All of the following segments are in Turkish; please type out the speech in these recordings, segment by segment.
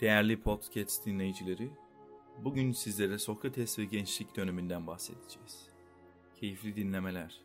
Değerli podcast dinleyicileri, bugün sizlere Sokrates ve gençlik döneminden bahsedeceğiz. Keyifli dinlemeler.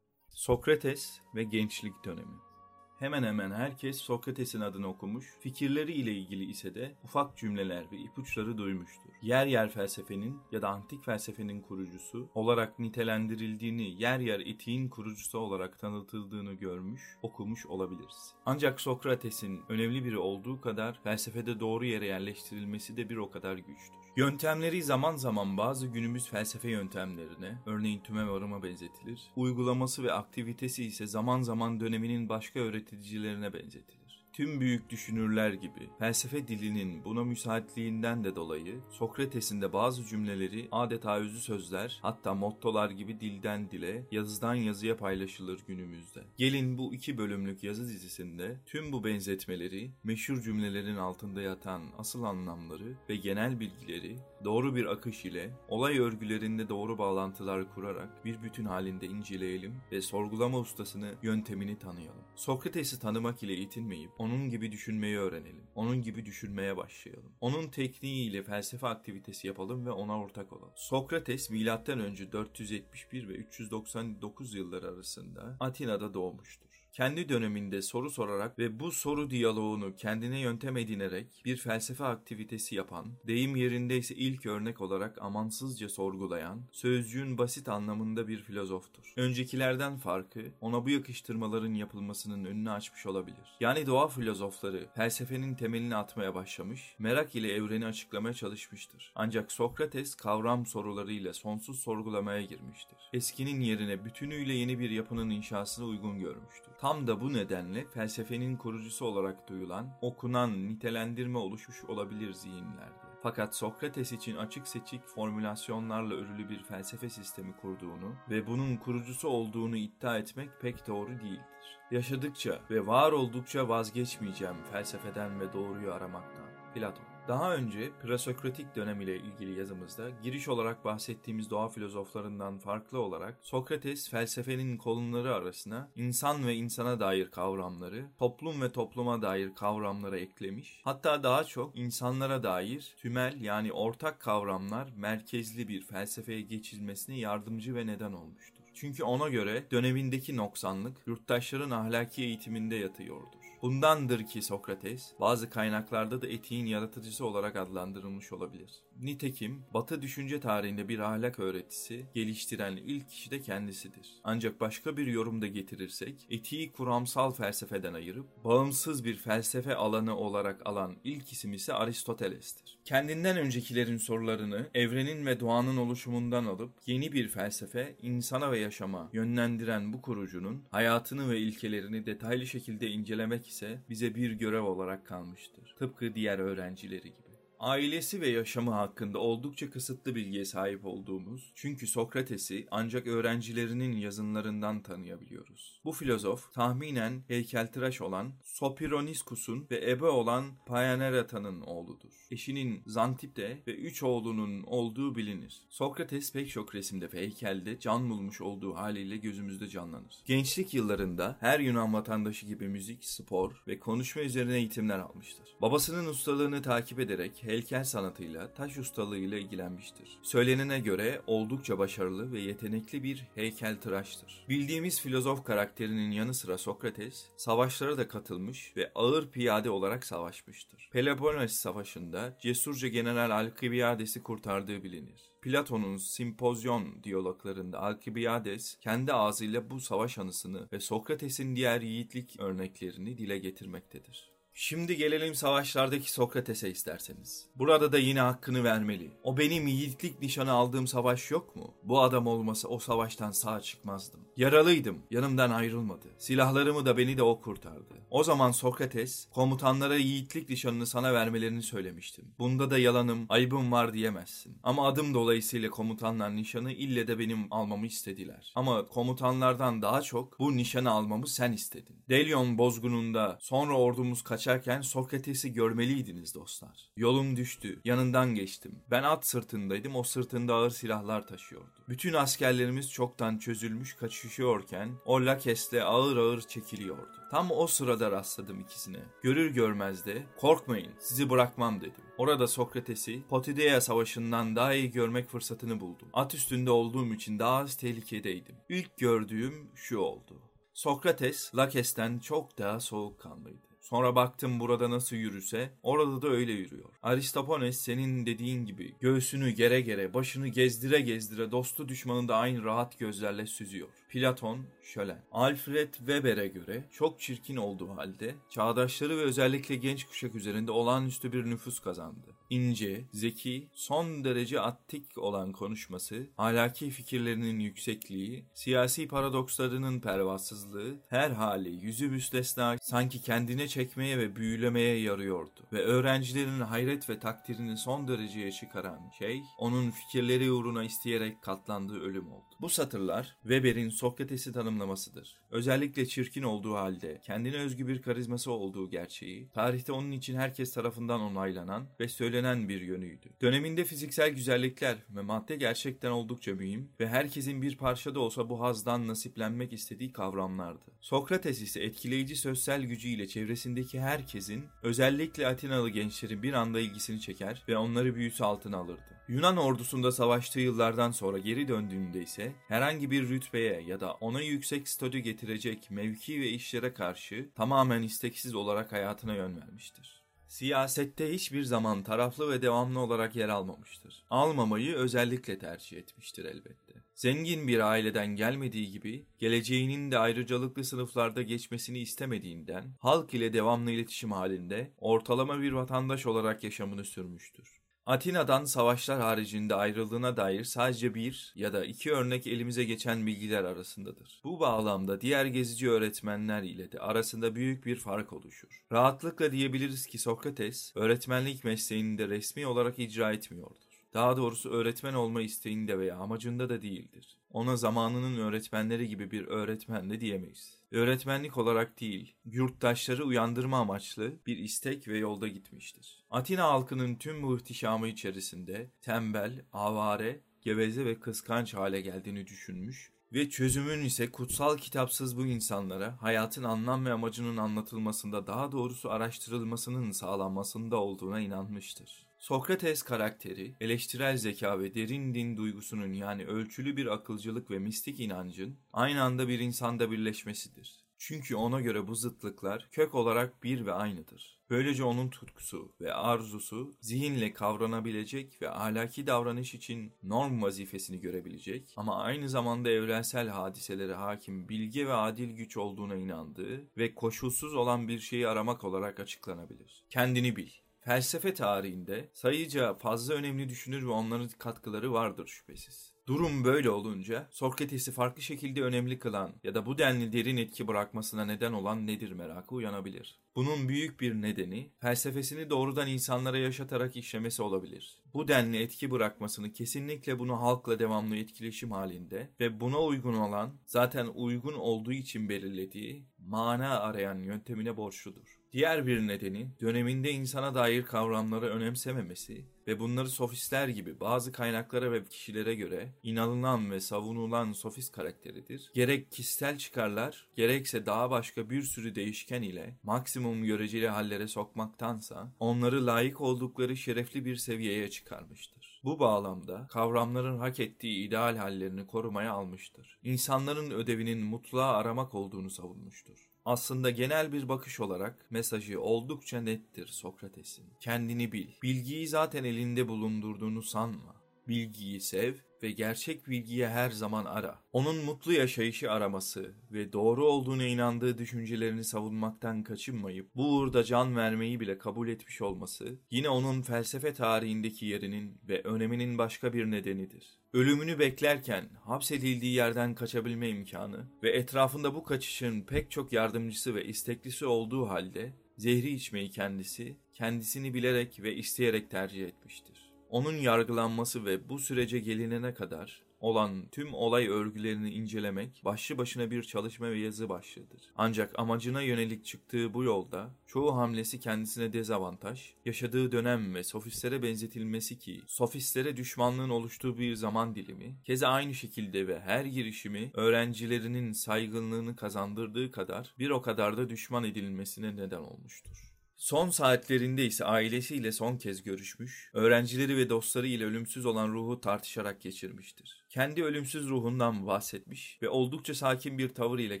Sokrates ve gençlik dönemi Hemen hemen herkes Sokrates'in adını okumuş, fikirleri ile ilgili ise de ufak cümleler ve ipuçları duymuştur. Yer yer felsefenin ya da antik felsefenin kurucusu olarak nitelendirildiğini, yer yer etiğin kurucusu olarak tanıtıldığını görmüş, okumuş olabiliriz. Ancak Sokrates'in önemli biri olduğu kadar felsefede doğru yere yerleştirilmesi de bir o kadar güçtür. Yöntemleri zaman zaman bazı günümüz felsefe yöntemlerine, örneğin tüme varıma benzetilir. Uygulaması ve aktivitesi ise zaman zaman döneminin başka öğreticilerine benzetilir. Tüm büyük düşünürler gibi felsefe dilinin buna müsaitliğinden de dolayı Sokrates'in de bazı cümleleri adeta özü sözler hatta mottolar gibi dilden dile, yazıdan yazıya paylaşılır günümüzde. Gelin bu iki bölümlük yazı dizisinde tüm bu benzetmeleri, meşhur cümlelerin altında yatan asıl anlamları ve genel bilgileri doğru bir akış ile olay örgülerinde doğru bağlantılar kurarak bir bütün halinde inceleyelim ve sorgulama ustasını, yöntemini tanıyalım. Sokrates'i tanımak ile yetinmeyip onun gibi düşünmeyi öğrenelim. Onun gibi düşünmeye başlayalım. Onun tekniğiyle felsefe aktivitesi yapalım ve ona ortak olalım. Sokrates M.Ö. 471 ve 399 yılları arasında Atina'da doğmuştur kendi döneminde soru sorarak ve bu soru diyaloğunu kendine yöntem edinerek bir felsefe aktivitesi yapan, deyim yerindeyse ilk örnek olarak amansızca sorgulayan, sözcüğün basit anlamında bir filozoftur. Öncekilerden farkı ona bu yakıştırmaların yapılmasının önünü açmış olabilir. Yani doğa filozofları felsefenin temelini atmaya başlamış, merak ile evreni açıklamaya çalışmıştır. Ancak Sokrates kavram sorularıyla sonsuz sorgulamaya girmiştir. Eskinin yerine bütünüyle yeni bir yapının inşasını uygun görmüştür. Tam da bu nedenle felsefenin kurucusu olarak duyulan, okunan nitelendirme oluşmuş olabilir zihinlerde. Fakat Sokrates için açık seçik formülasyonlarla örülü bir felsefe sistemi kurduğunu ve bunun kurucusu olduğunu iddia etmek pek doğru değildir. Yaşadıkça ve var oldukça vazgeçmeyeceğim felsefeden ve doğruyu aramaktan. Platon daha önce presokratik dönem ile ilgili yazımızda giriş olarak bahsettiğimiz doğa filozoflarından farklı olarak Sokrates felsefenin kolonları arasına insan ve insana dair kavramları, toplum ve topluma dair kavramları eklemiş. Hatta daha çok insanlara dair tümel yani ortak kavramlar merkezli bir felsefeye geçilmesine yardımcı ve neden olmuştur. Çünkü ona göre dönemindeki noksanlık yurttaşların ahlaki eğitiminde yatıyordur. Bundandır ki Sokrates bazı kaynaklarda da etiğin yaratıcısı olarak adlandırılmış olabilir. Nitekim Batı düşünce tarihinde bir ahlak öğretisi geliştiren ilk kişi de kendisidir. Ancak başka bir yorumda getirirsek etiği kuramsal felsefeden ayırıp bağımsız bir felsefe alanı olarak alan ilk isim ise Aristoteles'tir. Kendinden öncekilerin sorularını evrenin ve doğanın oluşumundan alıp yeni bir felsefe insana ve yaşama yönlendiren bu kurucunun hayatını ve ilkelerini detaylı şekilde incelemek ise bize bir görev olarak kalmıştır. Tıpkı diğer öğrencileri gibi ailesi ve yaşamı hakkında oldukça kısıtlı bilgiye sahip olduğumuz, çünkü Sokrates'i ancak öğrencilerinin yazınlarından tanıyabiliyoruz. Bu filozof tahminen heykeltıraş olan Sopironiskus'un ve ebe olan Payanerata'nın oğludur. Eşinin Zantip'te ve üç oğlunun olduğu bilinir. Sokrates pek çok resimde ve heykelde can bulmuş olduğu haliyle gözümüzde canlanır. Gençlik yıllarında her Yunan vatandaşı gibi müzik, spor ve konuşma üzerine eğitimler almıştır. Babasının ustalığını takip ederek heykel sanatıyla, taş ustalığıyla ilgilenmiştir. Söylenene göre oldukça başarılı ve yetenekli bir heykeltıraştır. Bildiğimiz filozof karakterinin yanı sıra Sokrates, savaşlara da katılmış ve ağır piyade olarak savaşmıştır. Peloponnes Savaşı'nda cesurca General Alkibiades'i kurtardığı bilinir. Platon'un simpozyon diyaloglarında Alkibiades kendi ağzıyla bu savaş anısını ve Sokrates'in diğer yiğitlik örneklerini dile getirmektedir. Şimdi gelelim savaşlardaki Sokrates'e isterseniz. Burada da yine hakkını vermeli. O benim yiğitlik nişanı aldığım savaş yok mu? Bu adam olmasa o savaştan sağ çıkmazdım. Yaralıydım, yanımdan ayrılmadı. Silahlarımı da beni de o kurtardı. O zaman Sokrates, komutanlara yiğitlik nişanını sana vermelerini söylemiştim. Bunda da yalanım, ayıbım var diyemezsin. Ama adım dolayısıyla komutanlar nişanı ille de benim almamı istediler. Ama komutanlardan daha çok bu nişanı almamı sen istedin. Delyon bozgununda sonra ordumuz kaç kaçarken Sokrates'i görmeliydiniz dostlar. Yolum düştü, yanından geçtim. Ben at sırtındaydım, o sırtında ağır silahlar taşıyordu. Bütün askerlerimiz çoktan çözülmüş kaçışıyorken o Lakes'le ağır ağır çekiliyordu. Tam o sırada rastladım ikisine. Görür görmez de korkmayın sizi bırakmam dedim. Orada Sokrates'i Potideia savaşından daha iyi görmek fırsatını buldum. At üstünde olduğum için daha az tehlikedeydim. İlk gördüğüm şu oldu. Sokrates, Lakes'ten çok daha soğukkanlıydı. Sonra baktım burada nasıl yürüse orada da öyle yürüyor. Aristofanes senin dediğin gibi göğsünü gere gere başını gezdire gezdire dostu düşmanı da aynı rahat gözlerle süzüyor. Platon şöyle. Alfred Weber'e göre çok çirkin olduğu halde çağdaşları ve özellikle genç kuşak üzerinde olağanüstü bir nüfus kazandı. İnce, zeki, son derece attik olan konuşması, ahlaki fikirlerinin yüksekliği, siyasi paradokslarının pervasızlığı, her hali yüzü müstesna sanki kendine çekmeye ve büyülemeye yarıyordu. Ve öğrencilerin hayret ve takdirini son dereceye çıkaran şey, onun fikirleri uğruna isteyerek katlandığı ölüm oldu. Bu satırlar Weber'in Sokrates'i tanımlamasıdır. Özellikle çirkin olduğu halde kendine özgü bir karizması olduğu gerçeği, tarihte onun için herkes tarafından onaylanan ve söylenen bir yönüydü. Döneminde fiziksel güzellikler ve madde gerçekten oldukça mühim ve herkesin bir parça da olsa bu hazdan nasiplenmek istediği kavramlardı. Sokrates ise etkileyici sözsel gücüyle çevresindeki herkesin, özellikle Atinalı gençlerin bir anda ilgisini çeker ve onları büyüsü altına alırdı. Yunan ordusunda savaştığı yıllardan sonra geri döndüğünde ise herhangi bir rütbeye ya da ona yüksek statü getirecek mevki ve işlere karşı tamamen isteksiz olarak hayatına yön vermiştir. Siyasette hiçbir zaman taraflı ve devamlı olarak yer almamıştır. Almamayı özellikle tercih etmiştir elbette. Zengin bir aileden gelmediği gibi geleceğinin de ayrıcalıklı sınıflarda geçmesini istemediğinden halk ile devamlı iletişim halinde ortalama bir vatandaş olarak yaşamını sürmüştür. Atina'dan savaşlar haricinde ayrıldığına dair sadece bir ya da iki örnek elimize geçen bilgiler arasındadır. Bu bağlamda diğer gezici öğretmenler ile de arasında büyük bir fark oluşur. Rahatlıkla diyebiliriz ki Sokrates, öğretmenlik mesleğini de resmi olarak icra etmiyordur. Daha doğrusu öğretmen olma isteğinde veya amacında da değildir. Ona zamanının öğretmenleri gibi bir öğretmen de diyemeyiz. Öğretmenlik olarak değil, yurttaşları uyandırma amaçlı bir istek ve yolda gitmiştir. Atina halkının tüm bu ihtişamı içerisinde tembel, avare, geveze ve kıskanç hale geldiğini düşünmüş ve çözümün ise kutsal kitapsız bu insanlara hayatın anlam ve amacının anlatılmasında daha doğrusu araştırılmasının sağlanmasında olduğuna inanmıştır. Sokrates karakteri, eleştirel zeka ve derin din duygusunun yani ölçülü bir akılcılık ve mistik inancın aynı anda bir insanda birleşmesidir. Çünkü ona göre bu zıtlıklar kök olarak bir ve aynıdır. Böylece onun tutkusu ve arzusu zihinle kavranabilecek ve ahlaki davranış için norm vazifesini görebilecek ama aynı zamanda evrensel hadiselere hakim bilge ve adil güç olduğuna inandığı ve koşulsuz olan bir şeyi aramak olarak açıklanabilir. Kendini bil. Felsefe tarihinde sayıca fazla önemli düşünür ve onların katkıları vardır şüphesiz. Durum böyle olunca Sokrates'i farklı şekilde önemli kılan ya da bu denli derin etki bırakmasına neden olan nedir merakı uyanabilir. Bunun büyük bir nedeni felsefesini doğrudan insanlara yaşatarak işlemesi olabilir. Bu denli etki bırakmasını kesinlikle bunu halkla devamlı etkileşim halinde ve buna uygun olan zaten uygun olduğu için belirlediği mana arayan yöntemine borçludur. Diğer bir nedeni döneminde insana dair kavramları önemsememesi ve bunları sofistler gibi bazı kaynaklara ve kişilere göre inanılan ve savunulan sofist karakteridir. Gerek kişisel çıkarlar gerekse daha başka bir sürü değişken ile maksimum göreceli hallere sokmaktansa onları layık oldukları şerefli bir seviyeye çıkarmıştır. Bu bağlamda kavramların hak ettiği ideal hallerini korumaya almıştır. İnsanların ödevinin mutluğa aramak olduğunu savunmuştur. Aslında genel bir bakış olarak mesajı oldukça nettir Sokrates'in. Kendini bil. Bilgiyi zaten elinde bulundurduğunu sanma. Bilgiyi sev ve gerçek bilgiye her zaman ara. Onun mutlu yaşayışı araması ve doğru olduğuna inandığı düşüncelerini savunmaktan kaçınmayıp bu uğurda can vermeyi bile kabul etmiş olması yine onun felsefe tarihindeki yerinin ve öneminin başka bir nedenidir. Ölümünü beklerken hapsedildiği yerden kaçabilme imkanı ve etrafında bu kaçışın pek çok yardımcısı ve isteklisi olduğu halde zehri içmeyi kendisi, kendisini bilerek ve isteyerek tercih etmiştir. Onun yargılanması ve bu sürece gelinene kadar olan tüm olay örgülerini incelemek başlı başına bir çalışma ve yazı başlığıdır. Ancak amacına yönelik çıktığı bu yolda çoğu hamlesi kendisine dezavantaj, yaşadığı dönem ve sofistlere benzetilmesi ki sofistlere düşmanlığın oluştuğu bir zaman dilimi, keza aynı şekilde ve her girişimi öğrencilerinin saygınlığını kazandırdığı kadar bir o kadar da düşman edilmesine neden olmuştur. Son saatlerinde ise ailesiyle son kez görüşmüş, öğrencileri ve dostları ile ölümsüz olan ruhu tartışarak geçirmiştir. Kendi ölümsüz ruhundan bahsetmiş ve oldukça sakin bir tavır ile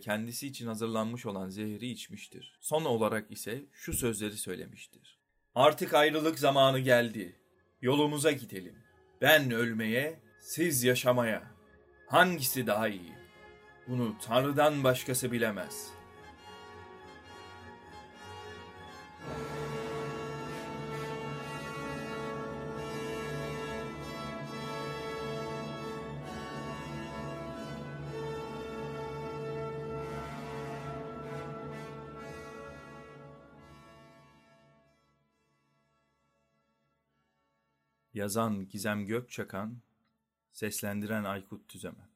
kendisi için hazırlanmış olan zehri içmiştir. Son olarak ise şu sözleri söylemiştir. Artık ayrılık zamanı geldi. Yolumuza gidelim. Ben ölmeye, siz yaşamaya. Hangisi daha iyi? Bunu Tanrı'dan başkası bilemez.'' Yazan Gizem Gökçakan, seslendiren Aykut Tüzemen.